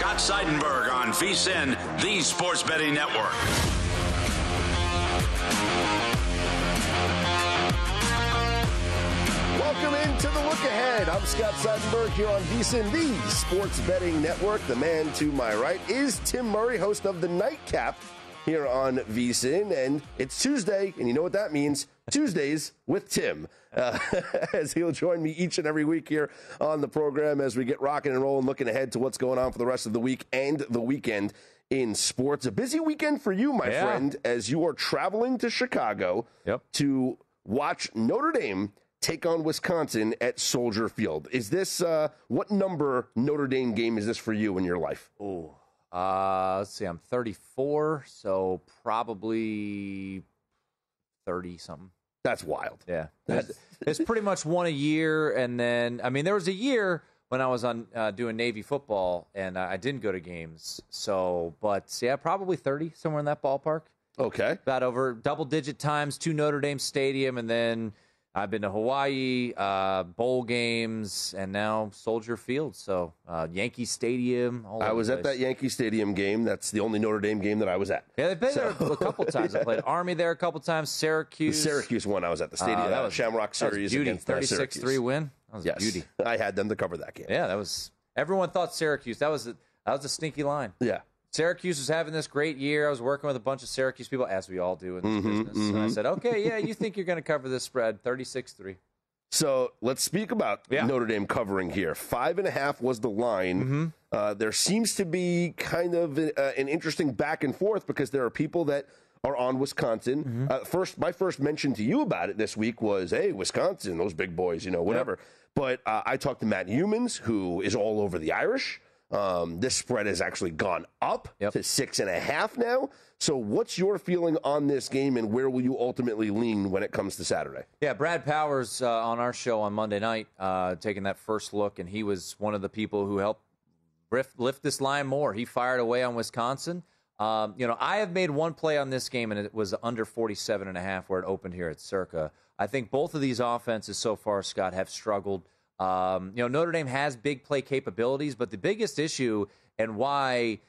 Scott Seidenberg on VSIN, the sports betting network. Welcome into the look ahead. I'm Scott Seidenberg here on VSIN, the sports betting network. The man to my right is Tim Murray, host of the Nightcap here on VSIN. And it's Tuesday, and you know what that means Tuesdays with Tim. Uh, as he'll join me each and every week here on the program as we get rocking and rolling, looking ahead to what's going on for the rest of the week and the weekend in sports. A busy weekend for you, my Yeah. friend, as you are traveling to Chicago Yep. to watch Notre Dame take on Wisconsin at Soldier Field. Is this uh, what number Notre Dame game is this for you in your life? Oh, uh, let's see. I'm 34, so probably 30 something. That's wild. Yeah, it's, it's pretty much one a year, and then I mean, there was a year when I was on uh, doing Navy football, and I didn't go to games. So, but yeah, probably 30 somewhere in that ballpark. Okay. About over double digit times to Notre Dame Stadium, and then I've been to Hawaii, uh, bowl games, and now Soldier Field. So uh, Yankee Stadium. All I was at that Yankee Stadium game. That's the only Notre Dame game that I was at. Yeah, they've been So- there a couple times. I played Army there a couple times. The Syracuse. Syracuse one, I was at the stadium, Uh, that uh, was- Shamrock Series beauty. against uh, 36-3 win. That was yes, beauty. I had them to cover that game. Yeah, that was. Everyone thought Syracuse. That was a, that was a stinky line. Yeah. Syracuse was having this great year. I was working with a bunch of Syracuse people, as we all do in this Mhm, business. And I mhm. said, okay, yeah, you think you're going to cover this spread? 36 3. So let's speak about Yeah. Notre Dame covering here. Five and a half was the line. Mm-hmm. Uh, there seems to be kind of uh, an interesting back and forth because there are people that are on Wisconsin. Mm-hmm. Uh, first, my first mention to you about it this week was, "Hey, Wisconsin, those big boys, you know, whatever." But uh, I talked to Matt Youmans, who is all over the Irish. Um, this spread has actually gone up Yep. to six and a half now. So, what's your feeling on this game, and where will you ultimately lean when it comes to Saturday? Yeah, Brad Powers uh, on our show on Monday night, uh, taking that first look, and he was one of the people who helped lift, lift this line more. He fired away on Wisconsin. Um, you know, I have made one play on this game, and it was under 47 and a half where it opened here at Circa. I think both of these offenses so far, Scott, have struggled. Um, you know, Notre Dame has big play capabilities, but the biggest issue and why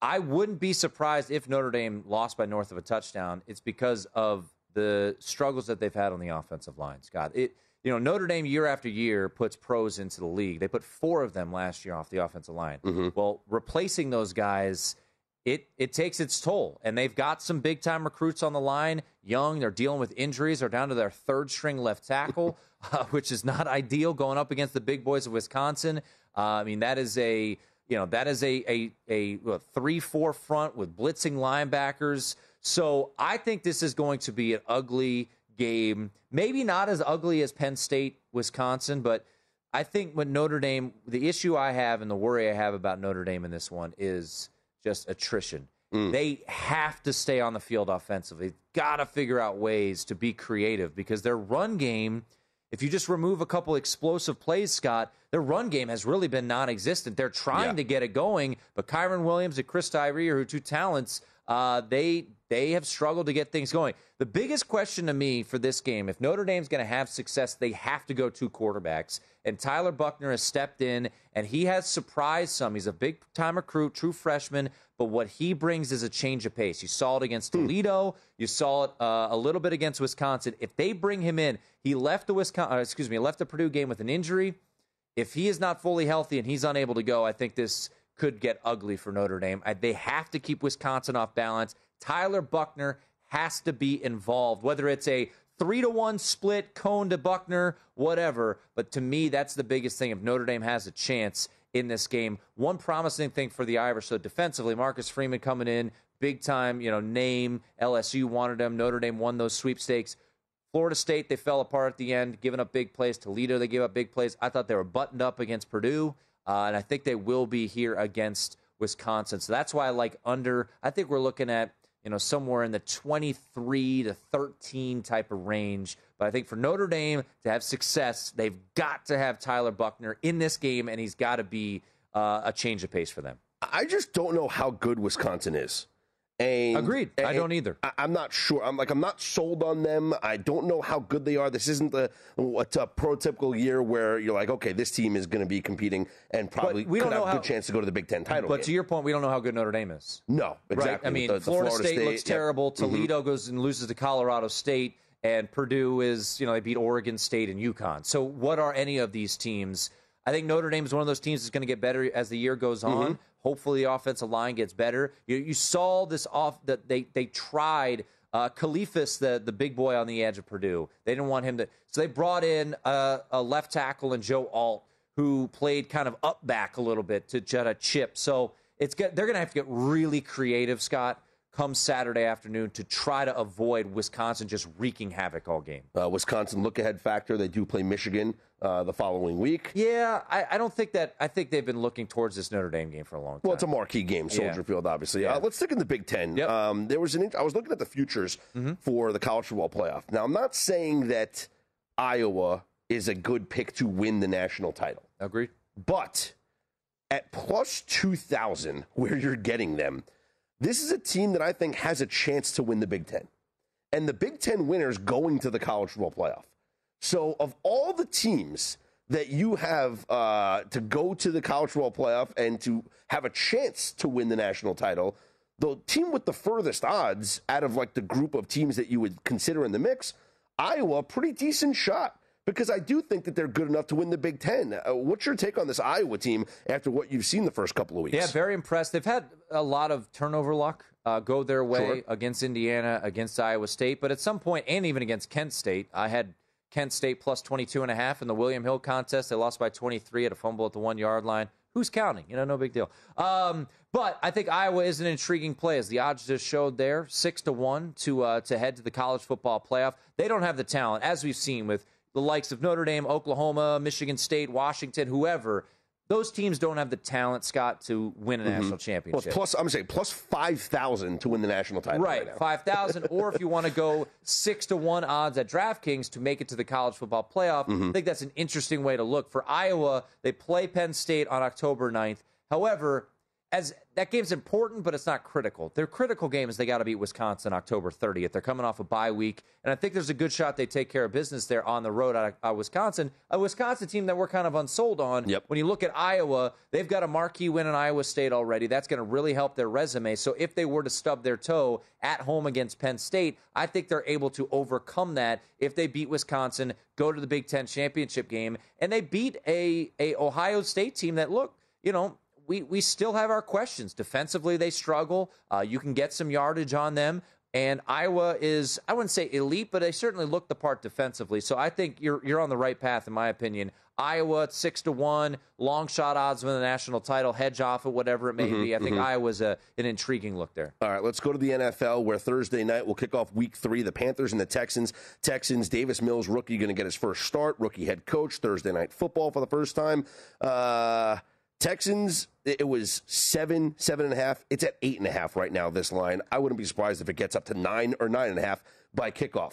I wouldn't be surprised if Notre Dame lost by north of a touchdown. It's because of the struggles that they've had on the offensive line, Scott. It, you know, Notre Dame year after year puts pros into the league. They put four of them last year off the offensive line. Well, replacing those guys it it takes its toll. And they've got some big time recruits on the line. Young, they're dealing with injuries. They're down to their third string left tackle, uh, which is not ideal going up against the big boys of Wisconsin. Uh, I mean, that is a you know that is a a a, a three four front with blitzing linebackers. So I think this is going to be an ugly game. Maybe not as ugly as Penn State, Wisconsin, but I think with Notre Dame, the issue I have and the worry I have about Notre Dame in this one is just attrition. Mm. They have to stay on the field offensively. They've Got to figure out ways to be creative because their run game, if you just remove a couple explosive plays, Scott, their run game has really been non existent. They're trying yeah. to get it going, but Kyren Williams and Chris Tyree are two talents. Uh, they they have struggled to get things going. The biggest question to me for this game, if Notre Dame's going to have success, they have to go two quarterbacks. And Tyler Buchner has stepped in, and he has surprised some. He's a big time recruit, true freshman, but what he brings is a change of pace. You saw it against hmm. Toledo. You saw it uh, a little bit against Wisconsin. If they bring him in, he left the Wisconsin, uh, excuse me, left the Purdue game with an injury. If he is not fully healthy and he's unable to go, I think this could get ugly for Notre Dame. I, they have to keep Wisconsin off balance. Tyler Buchner has to be involved, whether it's a three to one split, Coan to Buchner, whatever. But to me, that's the biggest thing. If Notre Dame has a chance in this game, one promising thing for the Irish. So defensively, Marcus Freeman coming in, big time, you know, name. LSU wanted him. Notre Dame won those sweepstakes. Florida State, they fell apart at the end, giving up big plays. Toledo, they gave up big plays. I thought they were buttoned up against Purdue, uh, and I think they will be here against Wisconsin. So that's why I like under. I think we're looking at you know, somewhere in the 23 to 13 type of range. But I think for Notre Dame to have success, they've got to have Tyler Buchner in this game, and he's got to be uh, a change of pace for them. I just don't know how good Wisconsin is. And, Agreed. And I don't either. I, am not sure. I'm like I'm not sold on them. I don't know how good they are. This isn't the a prototypical year where you're like, okay, this team is going to be competing and probably we don't have a good chance to go to the Big Ten title. But game. to your point, we don't know how good Notre Dame is. No, exactly. Right? I mean, the, Florida, Florida, State, State looks terrible. Toledo mm-hmm. goes and loses to Colorado State, and Purdue is you know they beat Oregon State and UConn. So what are any of these teams? I think Notre Dame is one of those teams that's going to get better as the year goes on. Mm-hmm. Hopefully, the offensive line gets better. You, you saw this off that they they tried. Uh, Karlaftis, the, the big boy on the edge of Purdue, they didn't want him to. So they brought in a, a left tackle and Joe Alt, who played kind of up back a little bit to try to chip. So it's they're going to have to get really creative, Scott, come Saturday afternoon to try to avoid Wisconsin just wreaking havoc all game. Uh, Wisconsin look ahead factor. They do play Michigan uh, the following week. Yeah, I, I, don't think that. I think they've been looking towards this Notre Dame game for a long time. Well, it's a marquee game, Soldier yeah. Field, obviously. Yeah. Uh, let's stick in the Big Ten. Yep. Um, there was an. I was looking at the futures mm-hmm. for the college football playoff. Now, I'm not saying that Iowa is a good pick to win the national title. Agreed. But at plus two thousand, where you're getting them this is a team that I think has a chance to win the Big Ten. And the Big Ten winners going to the college football playoff. So, of all the teams that you have uh, to go to the college football playoff and to have a chance to win the national title, the team with the furthest odds out of like the group of teams that you would consider in the mix, Iowa, pretty decent shot because I do think that they're good enough to win the Big Ten. Uh, what's your take on this Iowa team after what you've seen the first couple of weeks? Yeah, very impressed. They've had a lot of turnover luck uh, go their way sure. against Indiana, against Iowa State, but at some point, and even against Kent State, I had Kent State plus 22 and a half in the William Hill contest. They lost by 23 at a fumble at the one yard line. Who's counting? You know, no big deal. Um, but I think Iowa is an intriguing play, as the odds just showed there, six to one to uh, to head to the college football playoff. They don't have the talent, as we've seen with the likes of Notre Dame, Oklahoma, Michigan State, Washington, whoever, those teams don't have the talent, Scott, to win a mm-hmm. national championship. Well, plus, I'm saying plus five thousand to win the national title. Right, right five thousand, or if you want to go six to one odds at DraftKings to make it to the college football playoff, mm-hmm. I think that's an interesting way to look. For Iowa, they play Penn State on October 9th. However, as that game's important, but it's not critical. Their critical game is they got to beat Wisconsin October 30th. They're coming off a bye week, and I think there's a good shot they take care of business there on the road at uh, Wisconsin, a Wisconsin team that we're kind of unsold on. Yep. When you look at Iowa, they've got a marquee win in Iowa State already. That's going to really help their resume. So if they were to stub their toe at home against Penn State, I think they're able to overcome that if they beat Wisconsin, go to the Big Ten championship game, and they beat a a Ohio State team that look, you know we we still have our questions. Defensively, they struggle. Uh, you can get some yardage on them. And Iowa is, I wouldn't say elite, but they certainly look the part defensively. So I think you're you're on the right path, in my opinion. Iowa six to one, long shot odds win the national title, hedge off it, whatever it may Mm-hmm, be. I think Iowa's a, an intriguing look there. All right, let's go to the NFL where Thursday night will kick off week three. The Panthers and the Texans. Texans, Davis Mills, rookie, going to get his first start. Rookie head coach, Thursday night football for the first time. Uh, Texans, it was seven, seven and a half. It's at eight and a half right now, this line. I wouldn't be surprised if it gets up to nine or nine and a half by kickoff.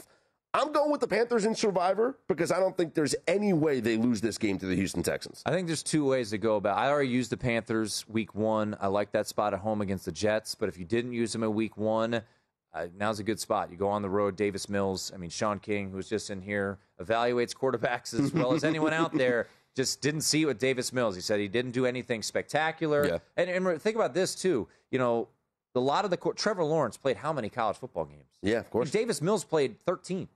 I'm going with the Panthers in Survivor because I don't think there's any way they lose this game to the Houston Texans. I think there's two ways to go about. I already used the Panthers week one. I like that spot at home against the Jets. But if you didn't use them in week one, uh, now's a good spot. You go on the road. Davis Mills. I mean, Sean King, who's just in here, evaluates quarterbacks as well as anyone out there. Just didn't see it with Davis Mills. He said he didn't do anything spectacular. Yeah. And, and think about this too. You know, a lot of the Trevor Lawrence played how many college football games? Yeah, of course. Davis Mills played 13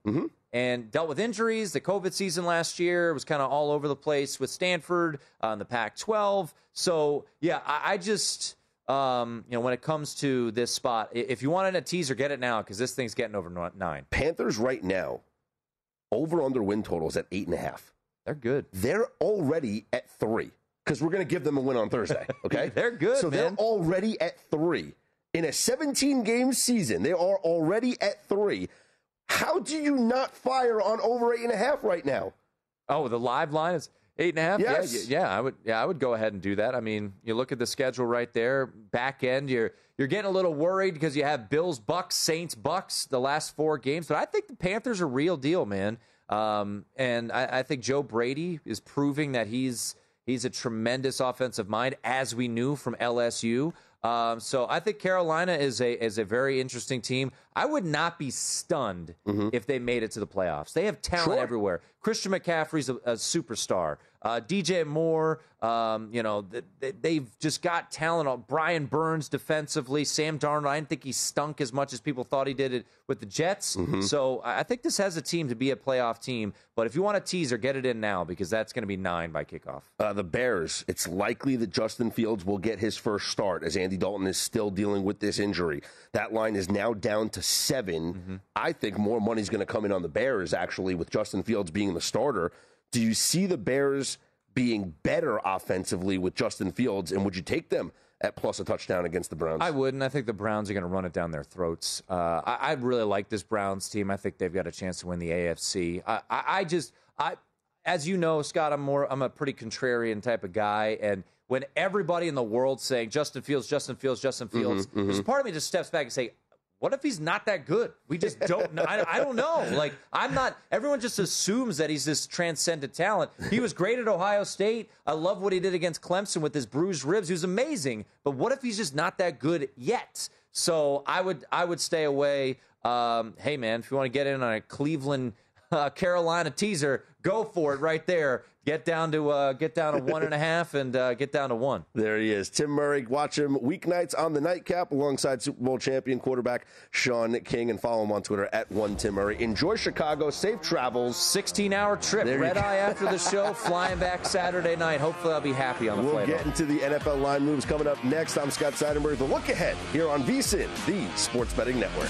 and dealt with injuries. The COVID season last year was kind of all over the place with Stanford uh, the Pac 12. So, yeah, I, I just, um, you know, when it comes to this spot, if you want wanted a teaser, get it now because this thing's getting over nine. Panthers right now, over under win totals at eight and a half. They're good. they're already at three because we're going to give them a win on Thursday. Okay, They're good, So man. they're already at three in a 17 game season. They are already at three. How do you not fire on over eight and a half right now? Oh, the live line is eight and a half. Yes. Yeah, yeah, I would. Yeah, I would go ahead and do that. I mean, you look at the schedule right there. Back end, you're you're getting a little worried because you have Bills, Bucks, Saints, Bucks the last four games. But I think the Panthers are real deal, man. Um, and I, I think Joe Brady is proving that he's he's a tremendous offensive mind, as we knew from LSU. Um, so I think Carolina is a is a very interesting team. I would not be stunned if they made it to the playoffs. They have talent Sure. everywhere. Christian McCaffrey's a, a superstar. Uh, DJ Moore, um, you know, th- th- they've just got talent. on Brian Burns defensively. Sam Darnold, I didn't think he stunk as much as people thought he did it with the Jets. So I think this has a team to be a playoff team. But if you want a teaser, get it in now because that's going to be nine by kickoff. Uh, the Bears, it's likely that Justin Fields will get his first start as Andy Dalton is still dealing with this injury. That line is now down to 7 I think more money is going to come in on the Bears, actually, with Justin Fields being the starter. Do you see the Bears being better offensively with Justin Fields, and would you take them at plus a touchdown against the Browns? I wouldn't. I think the Browns are going to run it down their throats. Uh, I, I really like this Browns team. I think they've got a chance to win the AFC. I, I, I just, I, as you know, Scott, I'm more, I'm a pretty contrarian type of guy, and when everybody in the world saying Justin Fields, Justin Fields, Justin Fields, there's a part of me just steps back and say. What if he's not that good? We just don't know. I, I don't know. Like, I'm not, everyone just assumes that he's this transcendent talent. He was great at Ohio State. I love what he did against Clemson with his bruised ribs. He was amazing. But what if he's just not that good yet? So I would, I would stay away. Um, hey, man, if you want to get in on a Cleveland, uh, Carolina teaser, go for it right there. Get down to, uh, get down to one and a half and uh, get down to one. There he is. Tim Murray. Watch him weeknights on the nightcap alongside Super Bowl champion quarterback Sean King and follow him on Twitter at one Tim Murray. Enjoy Chicago. Safe travels. 16 hour trip, There red eye after the show, flying back Saturday night. Hopefully, I'll be happy on the We'll flight. get home. into the NFL line moves coming up next. I'm Scott Seidenberg. The look ahead here on VSIN, the Sports Betting Network.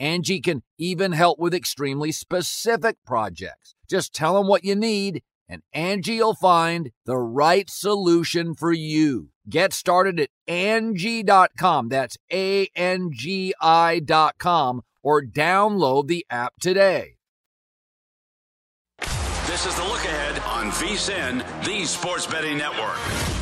Angie can even help with extremely specific projects. Just tell them what you need and Angie'll find the right solution for you. Get started at Angie.com. That's A-N-G-I dot com or download the app today. This is the look ahead on VSIN, the sports betting network.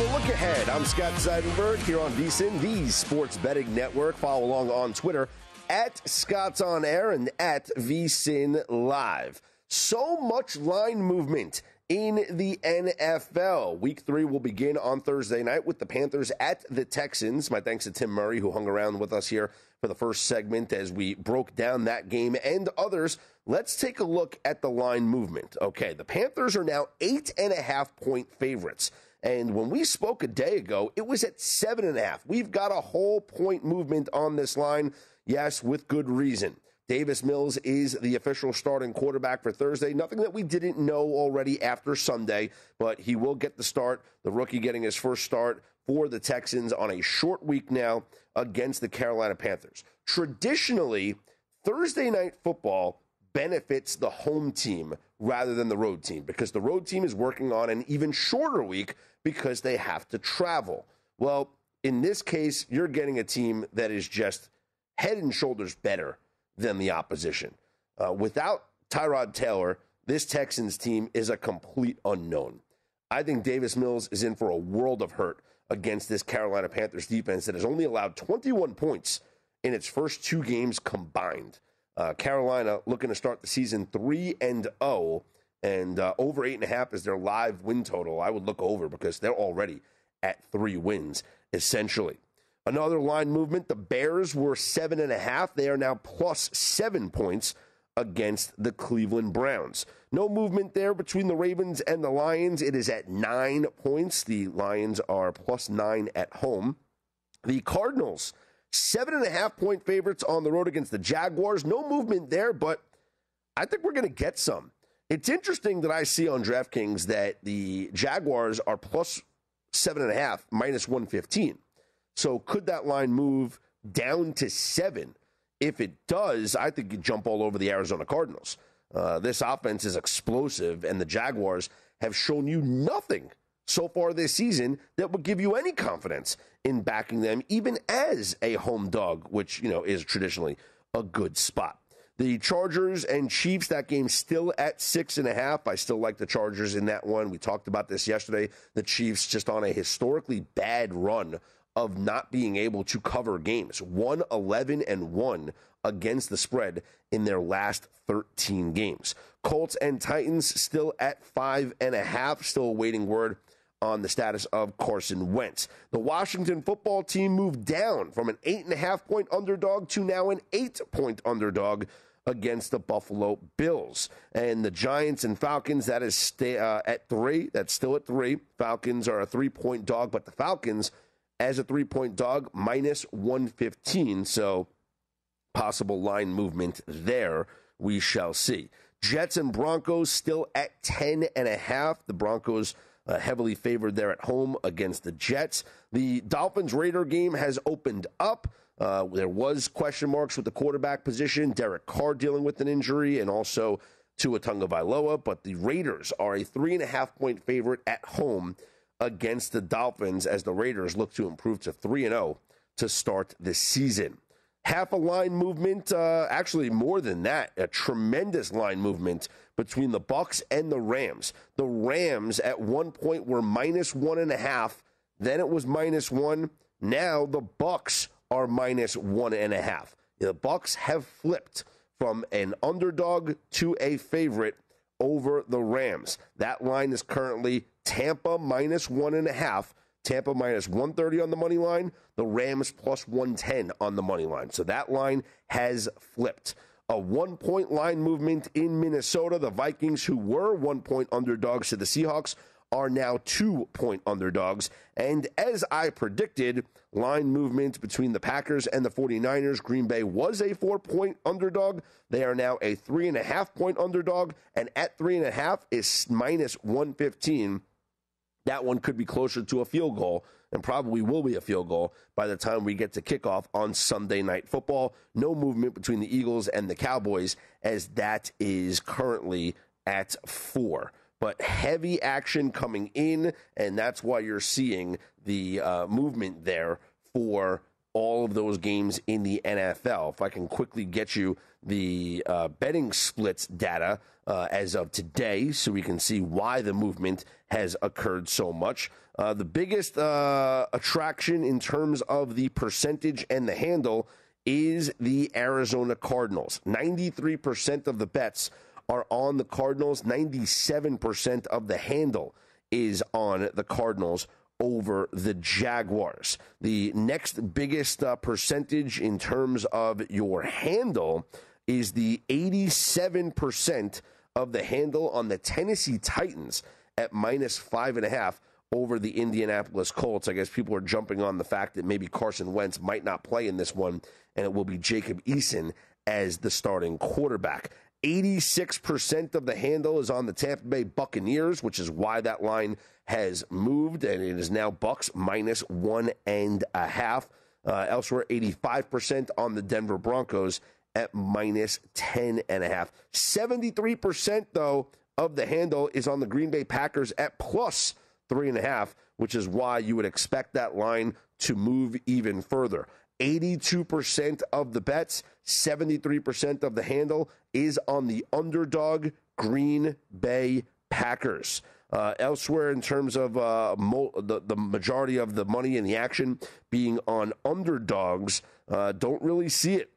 The Look Ahead. I'm Scott Seidenberg here on VSIN, the Sports Betting Network. Follow along on Twitter at Scott's On Air and at VSIN Live. So much line movement in the NFL. Week three will begin on Thursday night with the Panthers at the Texans. My thanks to Tim Murray, who hung around with us here for the first segment as we broke down that game and others. Let's take a look at the line movement. Okay, the Panthers are now eight and a half point favorites. And when we spoke a day ago, it was at seven and a half. We've got a whole point movement on this line. Yes, with good reason. Davis Mills is the official starting quarterback for Thursday. Nothing that we didn't know already after Sunday, but he will get the start. The rookie getting his first start for the Texans on a short week now against the Carolina Panthers. Traditionally, Thursday night football benefits the home team rather than the road team because the road team is working on an even shorter week because they have to travel. Well, in this case, you're getting a team that is just head and shoulders better than the opposition. Uh, without Tyrod Taylor, this Texans team is a complete unknown. I think Davis Mills is in for a world of hurt against this Carolina Panthers defense that has only allowed 21 points in its first two games combined. Uh, Carolina looking to start the season 3 and 0 and uh, over eight and a half is their live win total. I would look over because they're already at three wins, essentially. Another line movement the Bears were seven and a half. They are now plus seven points against the Cleveland Browns. No movement there between the Ravens and the Lions. It is at nine points. The Lions are plus nine at home. The Cardinals, seven and a half point favorites on the road against the Jaguars. No movement there, but I think we're going to get some. It's interesting that I see on DraftKings that the Jaguars are plus seven and a half, minus 115. So could that line move down to seven? If it does, I think you jump all over the Arizona Cardinals. Uh, this offense is explosive, and the Jaguars have shown you nothing so far this season that would give you any confidence in backing them, even as a home dog, which you know is traditionally a good spot. The Chargers and Chiefs, that game still at six and a half. I still like the Chargers in that one. We talked about this yesterday. The Chiefs just on a historically bad run of not being able to cover games. 1 11 and 1 against the spread in their last 13 games. Colts and Titans still at five and a half, still awaiting word on the status of Carson Wentz. The Washington football team moved down from an eight and a half point underdog to now an eight point underdog against the Buffalo Bills. And the Giants and Falcons, that is stay, uh, at three. That's still at three. Falcons are a three point dog, but the Falcons, as a three point dog, minus 115. So possible line movement there. We shall see. Jets and Broncos still at 10 and a half. The Broncos uh, heavily favored there at home against the Jets. The Dolphins Raider game has opened up. Uh, there was question marks with the quarterback position. Derek Carr dealing with an injury, and also Tua Tagovailoa. But the Raiders are a three and a half point favorite at home against the Dolphins as the Raiders look to improve to three and zero oh to start the season half a line movement, uh, actually more than that, a tremendous line movement between the Bucks and the Rams. The Rams at one point were minus one and a half, then it was minus one. Now the Bucks are minus one and a half. The Bucks have flipped from an underdog to a favorite over the Rams. That line is currently Tampa minus one and a half. Tampa minus 130 on the money line, the Rams plus 110 on the money line. So that line has flipped. A one point line movement in Minnesota. The Vikings, who were one point underdogs to the Seahawks, are now two point underdogs. And as I predicted, line movement between the Packers and the 49ers. Green Bay was a four point underdog. They are now a three and a half point underdog. And at three and a half is minus 115 that one could be closer to a field goal and probably will be a field goal by the time we get to kickoff on Sunday Night Football. No movement between the Eagles and the Cowboys, as that is currently at four. But heavy action coming in, and that's why you're seeing the uh, movement there for all of those games in the NFL. If I can quickly get you the uh, betting splits data uh, as of today so we can see why the movement has occurred so much. Uh, the biggest uh, attraction in terms of the percentage and the handle is the Arizona Cardinals. 93% of the bets are on the Cardinals, 97% of the handle is on the Cardinals over the Jaguars. The next biggest uh, percentage in terms of your handle is the 87% of the handle on the Tennessee Titans at minus five and a half over the Indianapolis Colts. I guess people are jumping on the fact that maybe Carson Wentz might not play in this one, and it will be Jacob Eason as the starting quarterback. 86% of the handle is on the Tampa Bay Buccaneers, which is why that line has moved, and it is now Bucks minus one and a half. Uh, elsewhere, 85% on the Denver Broncos at minus 10 and a half. 73%, though, of the handle is on the Green Bay Packers at plus three and a half, which is why you would expect that line to move even further. 82% of the bets, 73% of the handle is on the underdog Green Bay Packers. Uh, elsewhere, in terms of uh, mo- the, the majority of the money in the action being on underdogs, uh, don't really see it.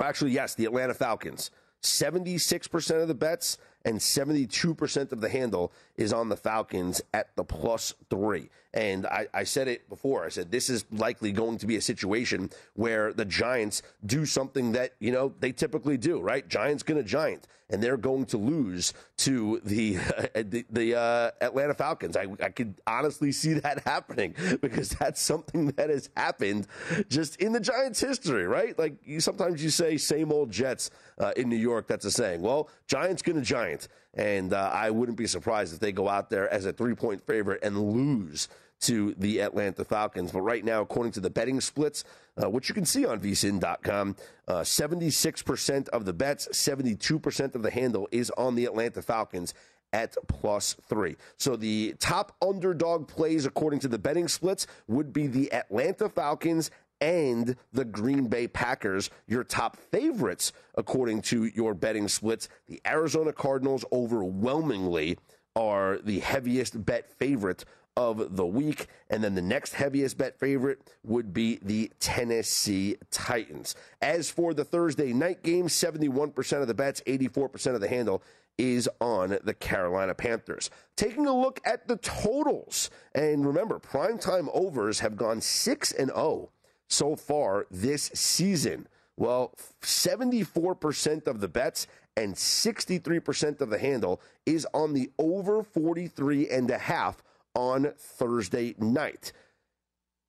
Actually, yes, the Atlanta Falcons. 76% of the bets and 72% of the handle is on the Falcons at the plus three. And I, I, said it before. I said this is likely going to be a situation where the Giants do something that, you know, they typically do, right? Giants gonna giant. And they're going to lose to the uh, the, the uh, Atlanta Falcons. I, I could honestly see that happening because that's something that has happened just in the Giants' history, right? Like you, sometimes you say same old Jets uh, in New York. That's a saying. Well, Giants gonna giant. And uh, I wouldn't be surprised if they go out there as a three point favorite and lose to the Atlanta Falcons. But right now, according to the betting splits, uh, which you can see on vsin.com, uh, 76% of the bets, 72% of the handle is on the Atlanta Falcons at plus three. So the top underdog plays, according to the betting splits, would be the Atlanta Falcons and the Green Bay Packers, your top favorites, according to your betting splits. The Arizona Cardinals overwhelmingly are the heaviest bet favorite of the week. And then the next heaviest bet favorite would be the Tennessee Titans. As for the Thursday night game, 71% of the bets, 84% of the handle is on the Carolina Panthers. Taking a look at the totals, and remember, primetime overs have gone 6 and 0 so far this season. Well, 74% of the bets and 63% of the handle is on the over 43 and a half on Thursday night.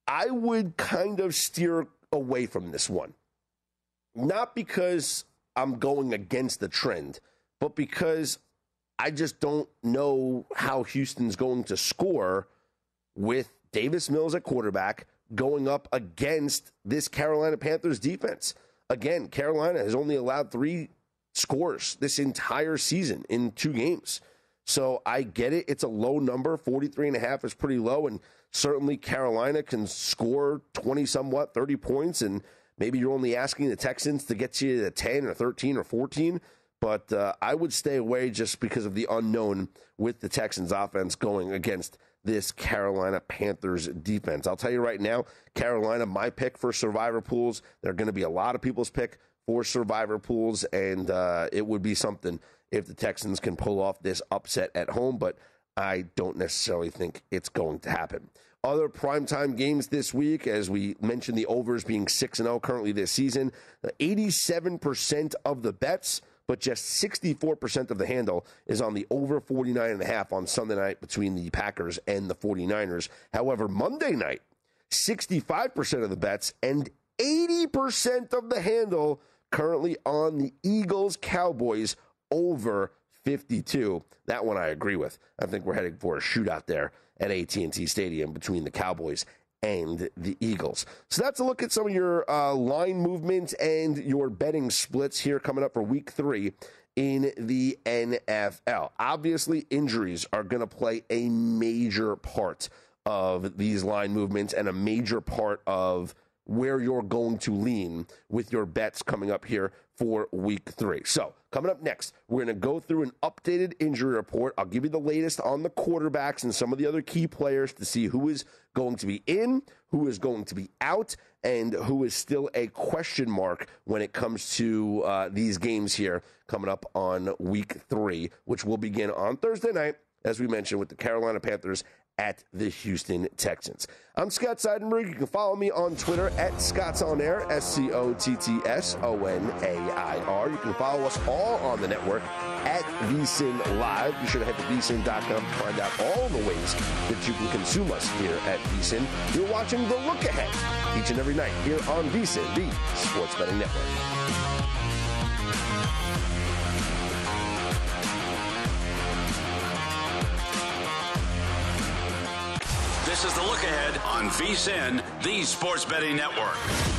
I would kind of steer away from this one. Not because I'm going against the trend, but because I just don't know how Houston's going to score with Davis Mills at quarterback going up against this Carolina Panthers defense. Again, Carolina has only allowed three scores this entire season in two games. So I get it. It's a low number. 43 and a half is pretty low. And certainly Carolina can score 20 somewhat, 30 points. And maybe you're only asking the Texans to get you to 10 or 13 or 14. But uh, I would stay away just because of the unknown with the Texans offense going against this Carolina Panthers defense. I'll tell you right now, Carolina, my pick for survivor pools. They're going to be a lot of people's pick for survivor pools, and uh, it would be something if the Texans can pull off this upset at home, but I don't necessarily think it's going to happen. Other primetime games this week, as we mentioned, the overs being 6 0 currently this season, 87% of the bets, but just 64% of the handle is on the over 49.5 on Sunday night between the Packers and the 49ers. However, Monday night, 65% of the bets and 80% of the handle currently on the Eagles Cowboys over 52. That one I agree with. I think we're heading for a shootout there at AT&T Stadium between the Cowboys and the Eagles. So that's a look at some of your uh, line movements and your betting splits here coming up for week three in the NFL. Obviously, injuries are going to play a major part of these line movements and a major part of where you're going to lean with your bets coming up here for week three. So, coming up next, we're going to go through an updated injury report. I'll give you the latest on the quarterbacks and some of the other key players to see who is going to be in, who is going to be out, and who is still a question mark when it comes to uh, these games here coming up on week three, which will begin on Thursday night, as we mentioned, with the Carolina Panthers at the Houston Texans. I'm Scott Seidenberg. You can follow me on Twitter at Scott's On Air, S C O T T S O N A I R. You can follow us all on the network at VSIN Live. Be sure to head to VSIN.com to find out all the ways that you can consume us here at VSIN. You're watching The Look Ahead each and every night here on VSIN, the Sports Betting Network. This is the look ahead on VSIN, the Sports Betting Network.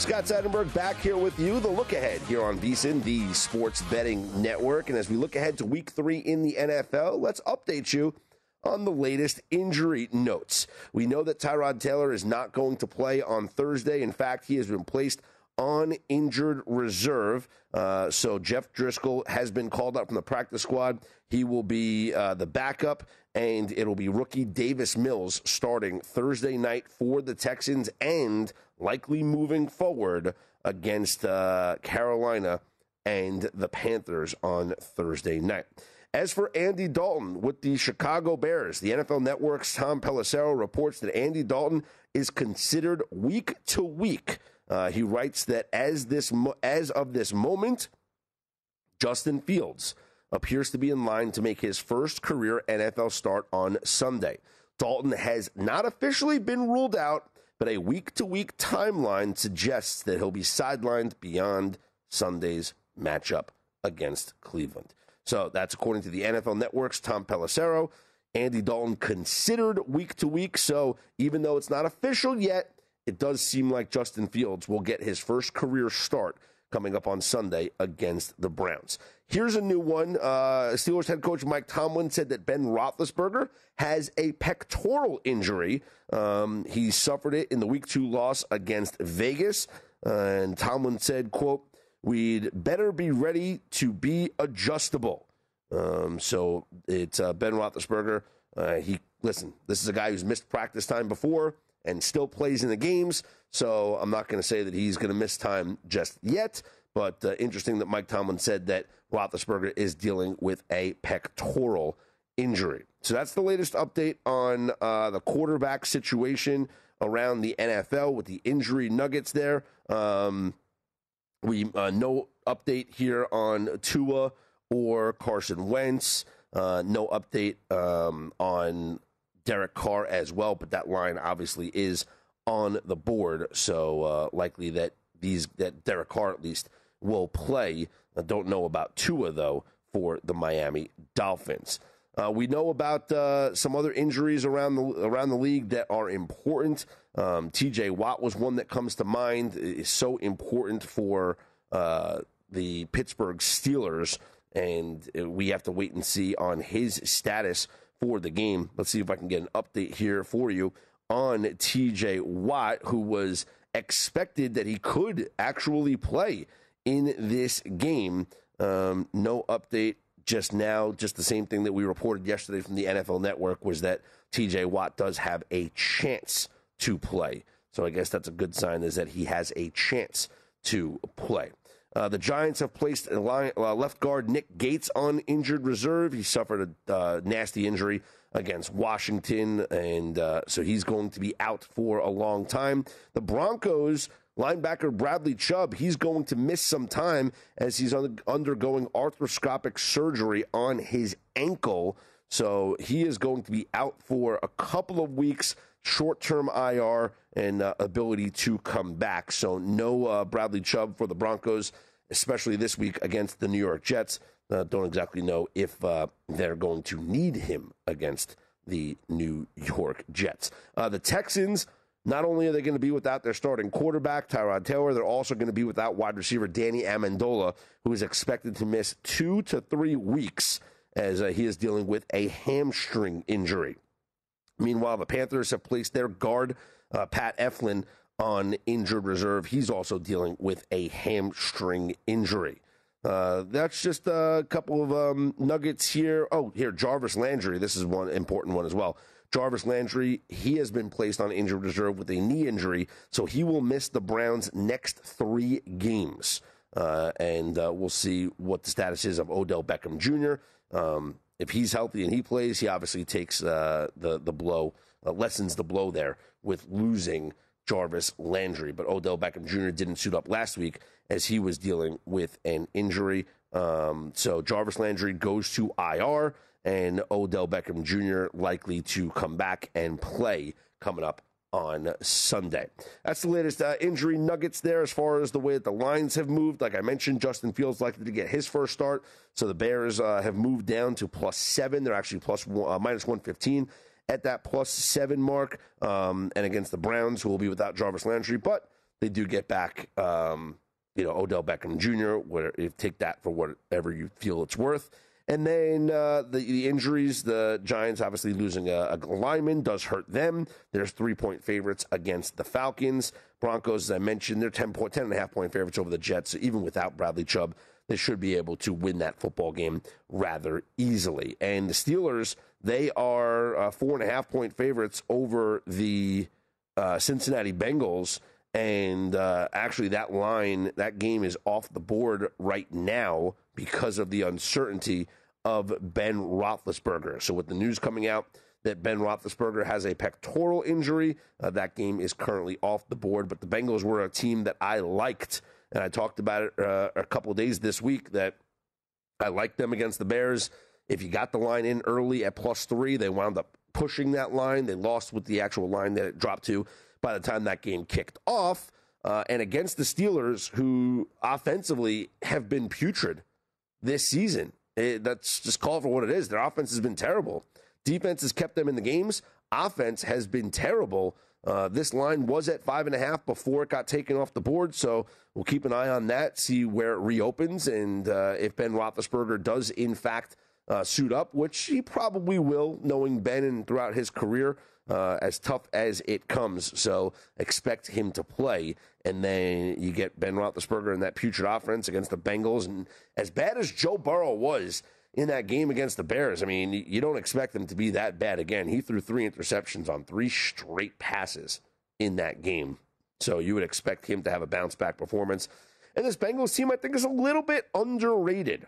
Scott Seidenberg back here with you. The look ahead here on VSIN, the Sports Betting Network. And as we look ahead to week three in the NFL, let's update you on the latest injury notes. We know that Tyrod Taylor is not going to play on Thursday. In fact, he has been placed on injured reserve. Uh, so Jeff Driskel has been called up from the practice squad. He will be uh, the backup, and it'll be rookie Davis Mills starting Thursday night for the Texans and likely moving forward against uh, Carolina and the Panthers on Thursday night. As for Andy Dalton with the Chicago Bears, the NFL Network's Tom Pelissero reports that Andy Dalton is considered week to week. Uh, he writes that as this mo- as of this moment, Justin Fields appears to be in line to make his first career NFL start on Sunday. Dalton has not officially been ruled out, but a week to week timeline suggests that he'll be sidelined beyond Sunday's matchup against Cleveland. So that's according to the NFL Network's Tom Pelissero. Andy Dalton considered week to week. So even though it's not official yet, it does seem like Justin Fields will get his first career start coming up on Sunday against the Browns. Here's a new one. Uh, Steelers head coach Mike Tomlin said that Ben Roethlisberger has a pectoral injury. Um, he suffered it in the Week Two loss against Vegas, uh, and Tomlin said, "quote We'd better be ready to be adjustable." Um, so it's uh, Ben Roethlisberger. Uh, he listen. This is a guy who's missed practice time before and still plays in the games. So I'm not going to say that he's going to miss time just yet. But uh, interesting that Mike Tomlin said that Roethlisberger is dealing with a pectoral injury. So that's the latest update on uh, the quarterback situation around the NFL with the injury nuggets there. Um, we uh, no update here on Tua or Carson Wentz. Uh, no update um, on Derek Carr as well, but that line obviously is on the board. So uh, likely that these that Derek Carr at least will play. I don't know about Tua though for the Miami Dolphins. Uh, we know about uh, some other injuries around the around the league that are important. Um, T.J. Watt was one that comes to mind. Is so important for uh, the Pittsburgh Steelers, and we have to wait and see on his status for the game. Let's see if I can get an update here for you on TJ Watt, who was expected that he could actually play in this game. Um, no update just now. Just the same thing that we reported yesterday from the NFL Network was that TJ Watt does have a chance to play. So I guess that's a good sign is that he has a chance to play. Uh, the Giants have placed uh, left guard Nick Gates on injured reserve. He suffered a uh, nasty injury against Washington, and uh, so he's going to be out for a long time. The Broncos linebacker Bradley Chubb, he's going to miss some time as he's undergoing arthroscopic surgery on his ankle. So he is going to be out for a couple of weeks, short term IR, and uh, ability to come back. So no uh, Bradley Chubb for the Broncos, especially this week against the New York Jets. Uh, don't exactly know if uh, they're going to need him against the New York Jets. Uh, the Texans. Not only are they going to be without their starting quarterback, Tyrod Taylor, they're also going to be without wide receiver Danny Amendola, who is expected to miss two to three weeks as uh, he is dealing with a hamstring injury. Meanwhile, the Panthers have placed their guard, uh, Pat Elflein, on injured reserve. He's also dealing with a hamstring injury. Uh, that's just a couple of um, nuggets here. Oh, here, Jarvis Landry. This is one important one as well. Jarvis Landry, he has been placed on injured reserve with a knee injury, so he will miss the Browns' next three games. Uh, and uh, we'll see what the status is of Odell Beckham Jr. Um, if he's healthy and he plays, he obviously takes uh, the the blow, uh, lessens the blow there with losing Jarvis Landry. But Odell Beckham Jr. didn't suit up last week as he was dealing with an injury. Um, so Jarvis Landry goes to IR, and Odell Beckham Jr. likely to come back and play coming up on Sunday. That's the latest uh, injury nuggets there as far as the way that the lines have moved. Like I mentioned, Justin Fields likely to get his first start. So the Bears uh, have moved down to plus seven. They're actually plus one, uh, minus 115 at that plus seven mark. Um, and against the Browns, who will be without Jarvis Landry, but they do get back, um, you know, Odell Beckham Jr., where you take that for whatever you feel it's worth. And then uh, the, the, injuries, the Giants obviously losing a, a, lineman does hurt them. There's three point favorites against the Falcons. Broncos, as I mentioned, they're 10, point, 10 and a half point favorites over the Jets. So even without Bradley Chubb, they should be able to win that football game rather easily. And the Steelers, they are uh, four and a half point favorites over the uh, Cincinnati Bengals. And uh, actually, that line, that game is off the board right now because of the uncertainty of Ben Roethlisberger. So with the news coming out that Ben Roethlisberger has a pectoral injury, uh, that game is currently off the board. But the Bengals were a team that I liked, and I talked about it uh, a couple days this week that I liked them against the Bears. If you got the line in early at plus three, they wound up pushing that line. They lost with the actual line that it dropped to by the time that game kicked off. Uh, and against the Steelers, who offensively have been putrid this season. It, that's just call for what it is. Their offense has been terrible. Defense has kept them in the games. Offense has been terrible. Uh, this line was at five and a half before it got taken off the board, so we'll keep an eye on that, see where it reopens, and uh, if Ben Roethlisberger does in fact uh, suit up, which he probably will, knowing Ben and throughout his career, uh, as tough as it comes. So expect him to play, and then you get Ben Roethlisberger in that putrid offense against the Bengals, and as bad as Joe Burrow was in that game against the Bears. I mean, you don't expect them to be that bad again. He threw three interceptions on three straight passes in that game. So you would expect him to have a bounce back performance. And this Bengals team, I think, is a little bit underrated.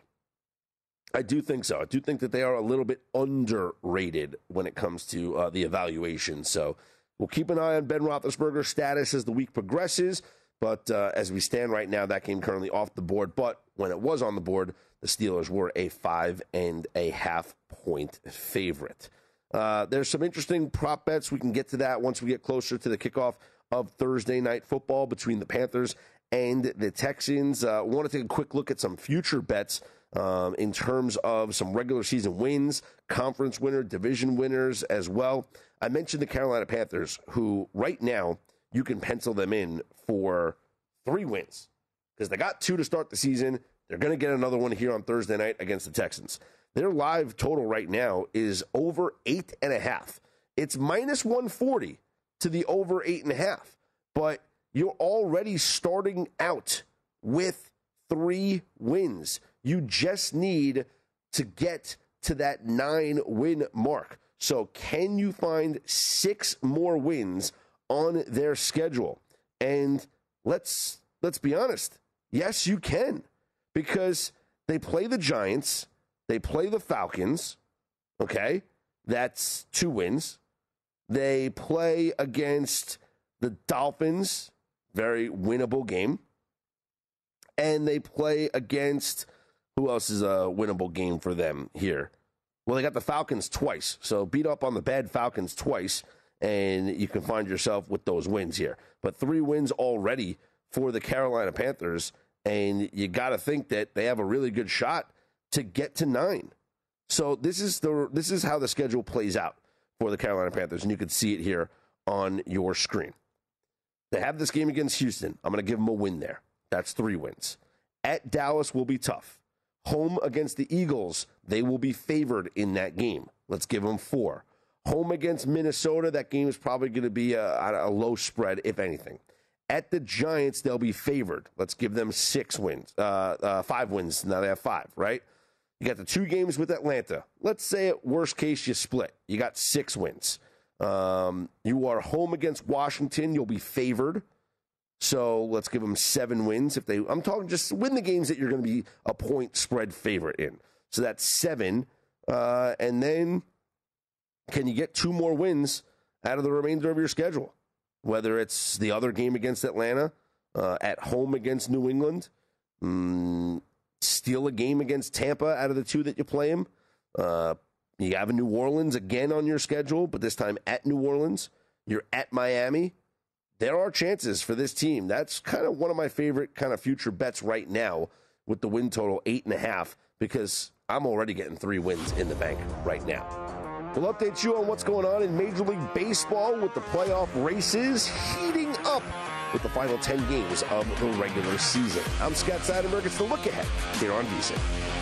I do think so. I do think that they are a little bit underrated when it comes to uh, the evaluation. So we'll keep an eye on Ben Roethlisberger's status as the week progresses. But uh, as we stand right now, that game currently off the board. But when it was on the board, the Steelers were a five and a half point favorite. Uh, there's some interesting prop bets. We can get to that once we get closer to the kickoff of Thursday night football between the Panthers and the Texans. Uh, want to take a quick look at some future bets um, in terms of some regular season wins, conference winner, division winners as well. I mentioned the Carolina Panthers, who right now you can pencil them in for three wins because they got two to start the season. They're going to get another one here on Thursday night against the Texans. Their live total right now is over eight and a half. It's minus 140 to the over eight and a half, but you're already starting out with three wins. You just need to get to that nine win mark. So, can you find six more wins on their schedule? And let's let's be honest. Yes, you can because they play the Giants, they play the Falcons. Okay, that's two wins. They play against the Dolphins, very winnable game. And they play against who else is a winnable game for them here? Well, they got the Falcons twice. So beat up on the bad Falcons twice, and you can find yourself with those wins here. But three wins already for the Carolina Panthers, and you got to think that they have a really good shot to get to nine. So this is the this is how the schedule plays out for the Carolina Panthers, and you can see it here on your screen. They have this game against Houston. I'm going to give them a win there. That's three wins. At Dallas will be tough. Home against the Eagles, they will be favored in that game. Let's give them four. Home against Minnesota, that game is probably going to be a, a, low spread, if anything. At the Giants, they'll be favored. Let's give them six wins, uh, uh, five wins. Now they have five, right? You got the two games with Atlanta. Let's say at worst case you split. You got six wins. Um, you are home against Washington. You'll be favored. So let's give them seven wins. If they, I'm talking just win the games that you're going to be a point spread favorite in. So that's seven. Uh, and then can you get two more wins out of the remainder of your schedule? Whether it's the other game against Atlanta, uh, at home against New England, mm, steal a game against Tampa out of the two that you play them. Uh, you have a New Orleans again on your schedule, but this time at New Orleans. You're at Miami there are chances for this team. That's kind of one of my favorite kind of future bets right now with the win total eight and a half because I'm already getting three wins in the bank right now. We'll update you on what's going on in Major League Baseball with the playoff races heating up with the final 10 games of the regular season. I'm Scott Seidenberg. It's the look ahead here on VSIN.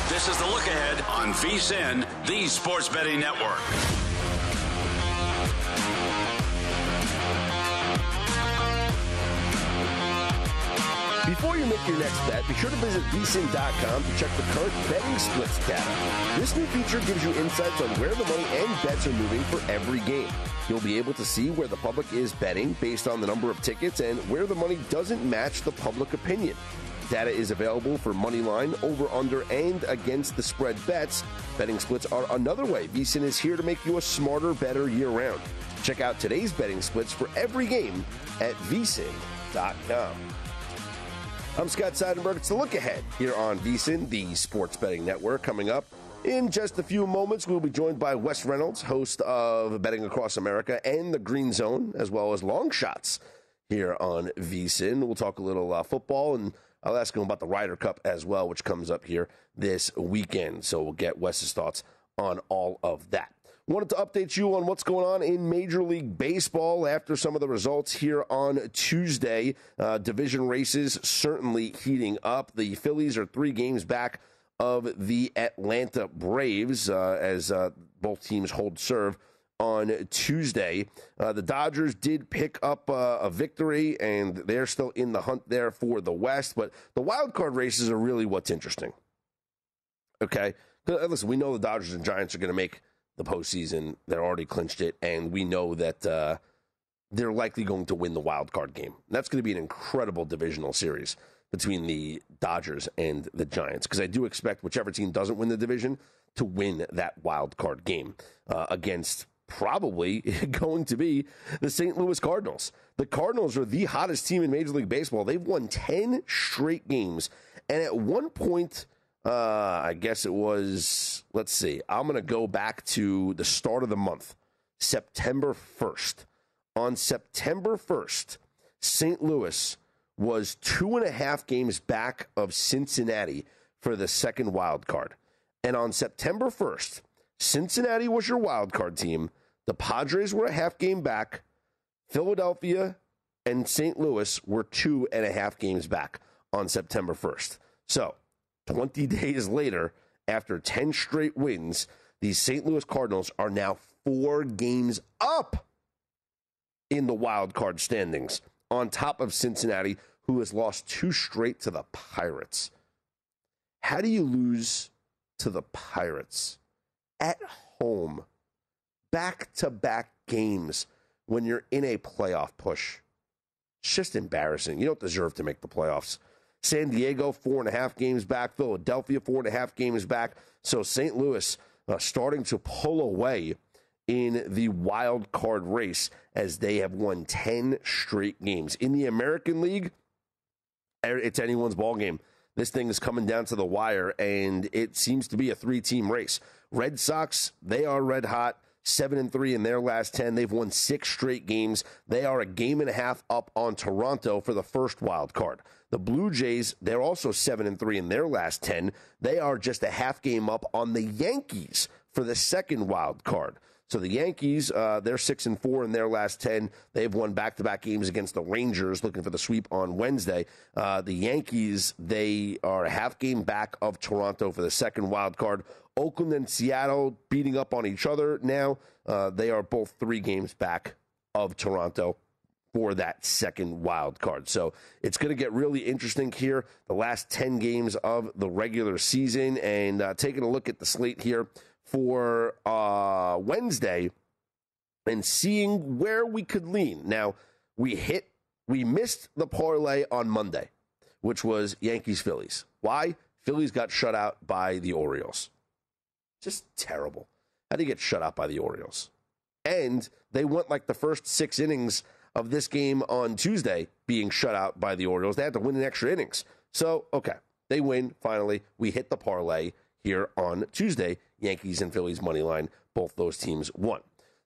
This is the look ahead on VSIN, the Sports Betting Network. Before you make your next bet, be sure to visit vsin.com to check the current betting splits data. This new feature gives you insights on where the money and bets are moving for every game. You'll be able to see where the public is betting based on the number of tickets and where the money doesn't match the public opinion. Data is available for money line, over, under, and against the spread bets. Betting splits are another way. VSIN is here to make you a smarter, better year round. Check out today's betting splits for every game at vsin.com. I'm Scott Seidenberg. It's the look ahead here on VSIN, the sports betting network. Coming up in just a few moments, we'll be joined by Wes Reynolds, host of Betting Across America and the Green Zone, as well as Long Shots here on VSIN. We'll talk a little uh, football and I'll ask him about the Ryder Cup as well, which comes up here this weekend. So we'll get Wes's thoughts on all of that. Wanted to update you on what's going on in Major League Baseball after some of the results here on Tuesday. Uh, division races certainly heating up. The Phillies are three games back of the Atlanta Braves uh, as uh, both teams hold serve on Tuesday. Uh, the Dodgers did pick up uh, a victory, and they're still in the hunt there for the West. But the wild card races are really what's interesting. Okay, uh, listen, we know the Dodgers and Giants are going to make the postseason. They're already clinched it, and we know that uh, they're likely going to win the wild card game. That's going to be an incredible divisional series between the Dodgers and the Giants because I do expect whichever team doesn't win the division to win that wild card game uh, against probably going to be the St. Louis Cardinals. The Cardinals are the hottest team in Major League Baseball. They've won 10 straight games. And at one point, uh, I guess it was, let's see, I'm going to go back to the start of the month, September 1st. On September 1st, St. Louis was two and a half games back of Cincinnati for the second wild card. And on September 1st, Cincinnati was your wild card team. The Padres were a half game back. Philadelphia and St. Louis were two and a half games back on September 1st. So, 20 days later, after 10 straight wins, these St. Louis Cardinals are now four games up in the wild card standings, on top of Cincinnati, who has lost two straight to the Pirates. How do you lose to the Pirates at home? Back to back games when you're in a playoff push. It's just embarrassing. You don't deserve to make the playoffs. San Diego, four and a half games back. Philadelphia, four and a half games back. So St. Louis uh, starting to pull away in the wild card race as they have won 10 straight games. In the American League, er, it's anyone's ball game. This thing is coming down to the wire, and it seems to be a three team race. Red Sox, they are red hot. Seven and three in their last 10. They've won six straight games. They are a game and a half up on Toronto for the first wild card. The Blue Jays, they're also seven and three in their last 10. They are just a half game up on the Yankees for the second wild card. So the Yankees, uh, they're six and four in their last ten. They've won back-to-back games against the Rangers, looking for the sweep on Wednesday. Uh, the Yankees, they are a half game back of Toronto for the second wild card. Oakland and Seattle beating up on each other now. Uh, they are both three games back of Toronto for that second wild card. So it's going to get really interesting here. The last 10 games of the regular season and uh, taking a look at the slate here for uh, Wednesday and seeing where we could lean. Now, we hit, we missed the parlay on Monday, which was Yankees Phillies. Why? Phillies got shut out by the Orioles. Just terrible. How do you get shut out by the Orioles? And they went like the first six innings of this game on Tuesday being shut out by the Orioles. They had to win in extra innings. So, okay, they win finally. We hit the parlay here on Tuesday. Yankees and Phillies money line. Both those teams won.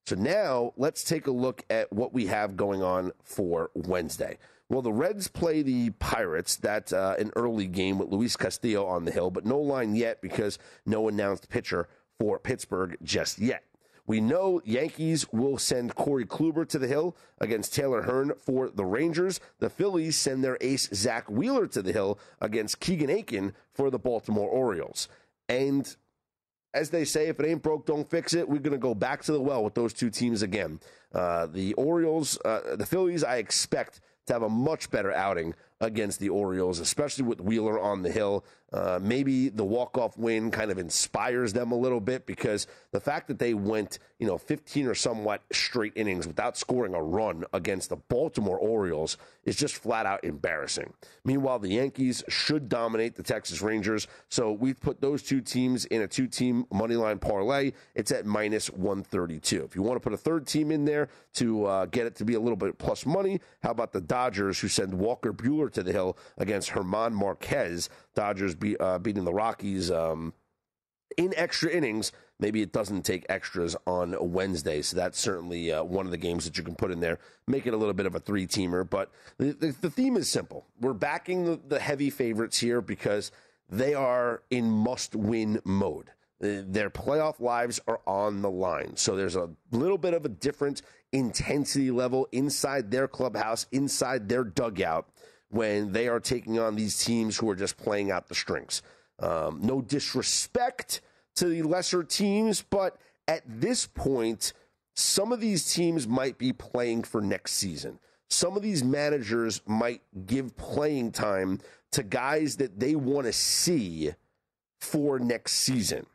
So now let's take a look at what we have going on for Wednesday. Well, the Reds play the Pirates. That's uh, an early game with Luis Castillo on the hill, but no line yet because no announced pitcher for Pittsburgh just yet. We know Yankees will send Corey Kluber to the hill against Taylor Hearn for the Rangers. The Phillies send their ace Zack Wheeler to the hill against Keegan Akin for the Baltimore Orioles. And as they say, if it ain't broke, don't fix it. We're going to go back to the well with those two teams again. Uh, the Orioles, uh, the Phillies, I expect to have a much better outing against the Orioles, especially with Wheeler on the hill. Uh, maybe the walk-off win kind of inspires them a little bit because the fact that they went, you know, 15 or somewhat straight innings without scoring a run against the Baltimore Orioles is just flat out embarrassing. Meanwhile, the Yankees should dominate the Texas Rangers. So we've put those two teams in a two-team money line parlay. It's at minus 132. If you want to put a third team in there to uh, get it to be a little bit plus money, how about the Dodgers who send Walker Buehler to the hill against Herman Marquez? Dodgers be, uh, beating the Rockies um, in extra innings. Maybe it doesn't take extras on Wednesday, so that's certainly uh, one of the games that you can put in there. Make it a little bit of a three teamer, but the, the, the, theme is simple. We're backing the, the heavy favorites here because they are in must win mode. Their playoff lives are on the line. So there's a little bit of a different intensity level inside their clubhouse, inside their dugout when they are taking on these teams who are just playing out the strings. Um, no disrespect to the lesser teams, but at this point, some of these teams might be playing for next season. Some of these managers might give playing time to guys that they want to see for next season.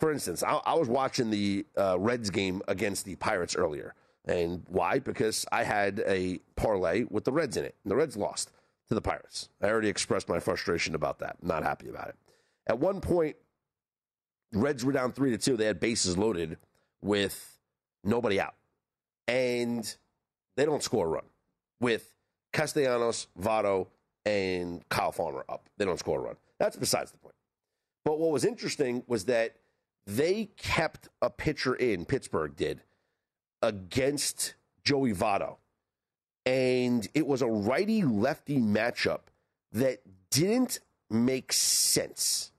For instance, I, I was watching the uh, Reds game against the Pirates earlier. And why? Because I had a parlay with the Reds in it, and the Reds lost to the Pirates. I already expressed my frustration about that. not happy about it. At one point, Reds were down three to two. They had bases loaded with nobody out, and they don't score a run with Castellanos, Votto, and Kyle Farmer up. They don't score a run. That's besides the point. But what was interesting was that they kept a pitcher in. Pittsburgh did against Joey Votto and it was a righty lefty matchup that didn't make sense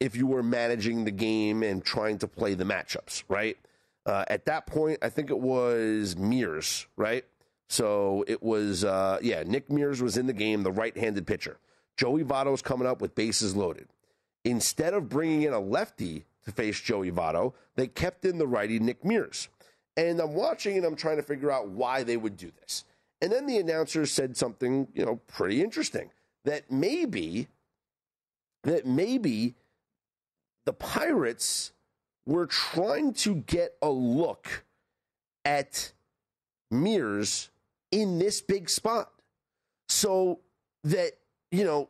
if you were managing the game and trying to play the matchups, right? Uh, at that point, I think it was Mears, right? So it was, uh, yeah, Nick Mears was in the game, the right handed pitcher. Joey Votto's coming up with bases loaded. Instead of bringing in a lefty to face Joey Votto, they kept in the righty Nick Mears. And I'm watching and I'm trying to figure out why they would do this. And then the announcer said something, you know, pretty interesting that maybe that maybe the Pirates were trying to get a look at Mears in this big spot. So that, you know,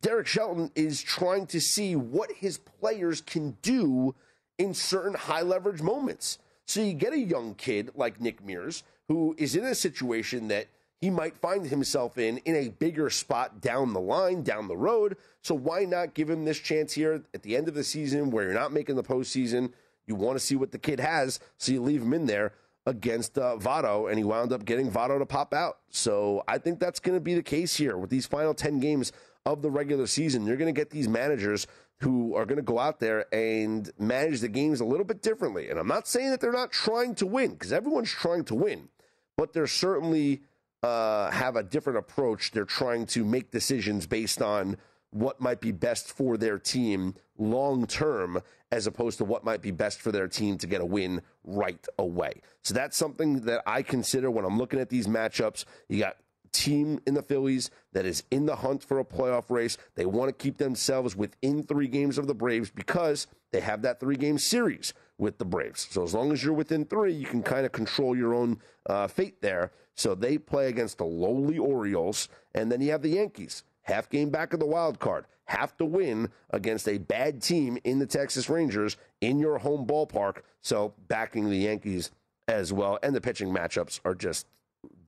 Derek Shelton is trying to see what his players can do in certain high leverage moments. So you get a young kid like Nick Mears who is in a situation that he might find himself in in a bigger spot down the line, down the road. So why not give him this chance here at the end of the season where you're not making the postseason? You want to see what the kid has, so you leave him in there against uh, Votto, and he wound up getting Votto to pop out. So I think that's going to be the case here with these final 10 games of the regular season. You're going to get these managers who are going to go out there and manage the games a little bit differently. And I'm not saying that they're not trying to win, because everyone's trying to win, but they're certainly uh, have a different approach. They're trying to make decisions based on what might be best for their team long term as opposed to what might be best for their team to get a win right away. So that's something that I consider when I'm looking at these matchups. You got team in the Phillies that is in the hunt for a playoff race. They want to keep themselves within 3 games of the Braves because they have that 3 game series with the Braves. So as long as you're within 3, you can kind of control your own uh, fate there. So they play against the lowly Orioles and then you have the Yankees half game back of the wild card, have to win against a bad team in the Texas Rangers in your home ballpark. So backing the Yankees as well. And the pitching matchups are just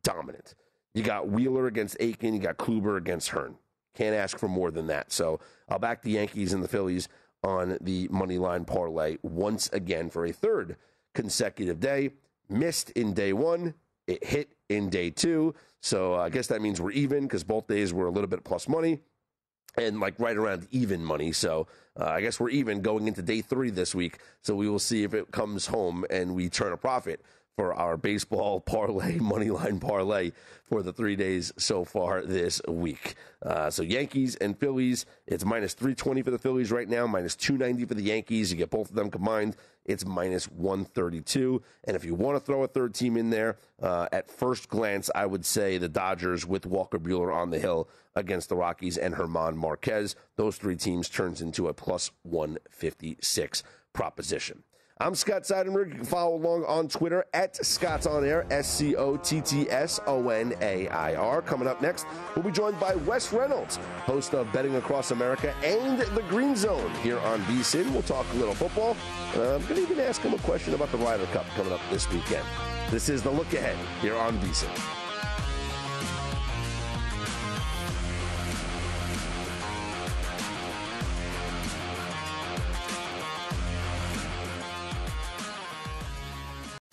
dominant. You got Wheeler against Akin. you got Kluber against Hearn. Can't ask for more than that. So I'll back the Yankees and the Phillies on the money line parlay once again for a third consecutive day. Missed in day one, it hit in day two. So uh, I guess that means we're even because both days were a little bit plus money and like right around even money. So uh, I guess we're even going into day three this week. So we will see if it comes home and we turn a profit for our baseball parlay, money line parlay for the three days so far this week. Uh, so Yankees and Phillies, it's minus 320 for the Phillies right now, minus 290 for the Yankees. You get both of them combined, it's minus 132. And if you want to throw a third team in there, uh, at first glance, I would say the Dodgers with Walker Buehler on the hill against the Rockies and German Marquez. Those three teams turns into a plus 156 proposition. I'm Scott Seidenberg. You can follow along on Twitter at Scott's On Air, S C O T T S O N A I R. Coming up next, we'll be joined by Wes Reynolds, host of Betting Across America and The Green Zone here on VSIN. We'll talk a little football. I'm going to even ask him a question about the Ryder Cup coming up this weekend. This is the look ahead here on VSIN.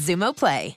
Xumo Play.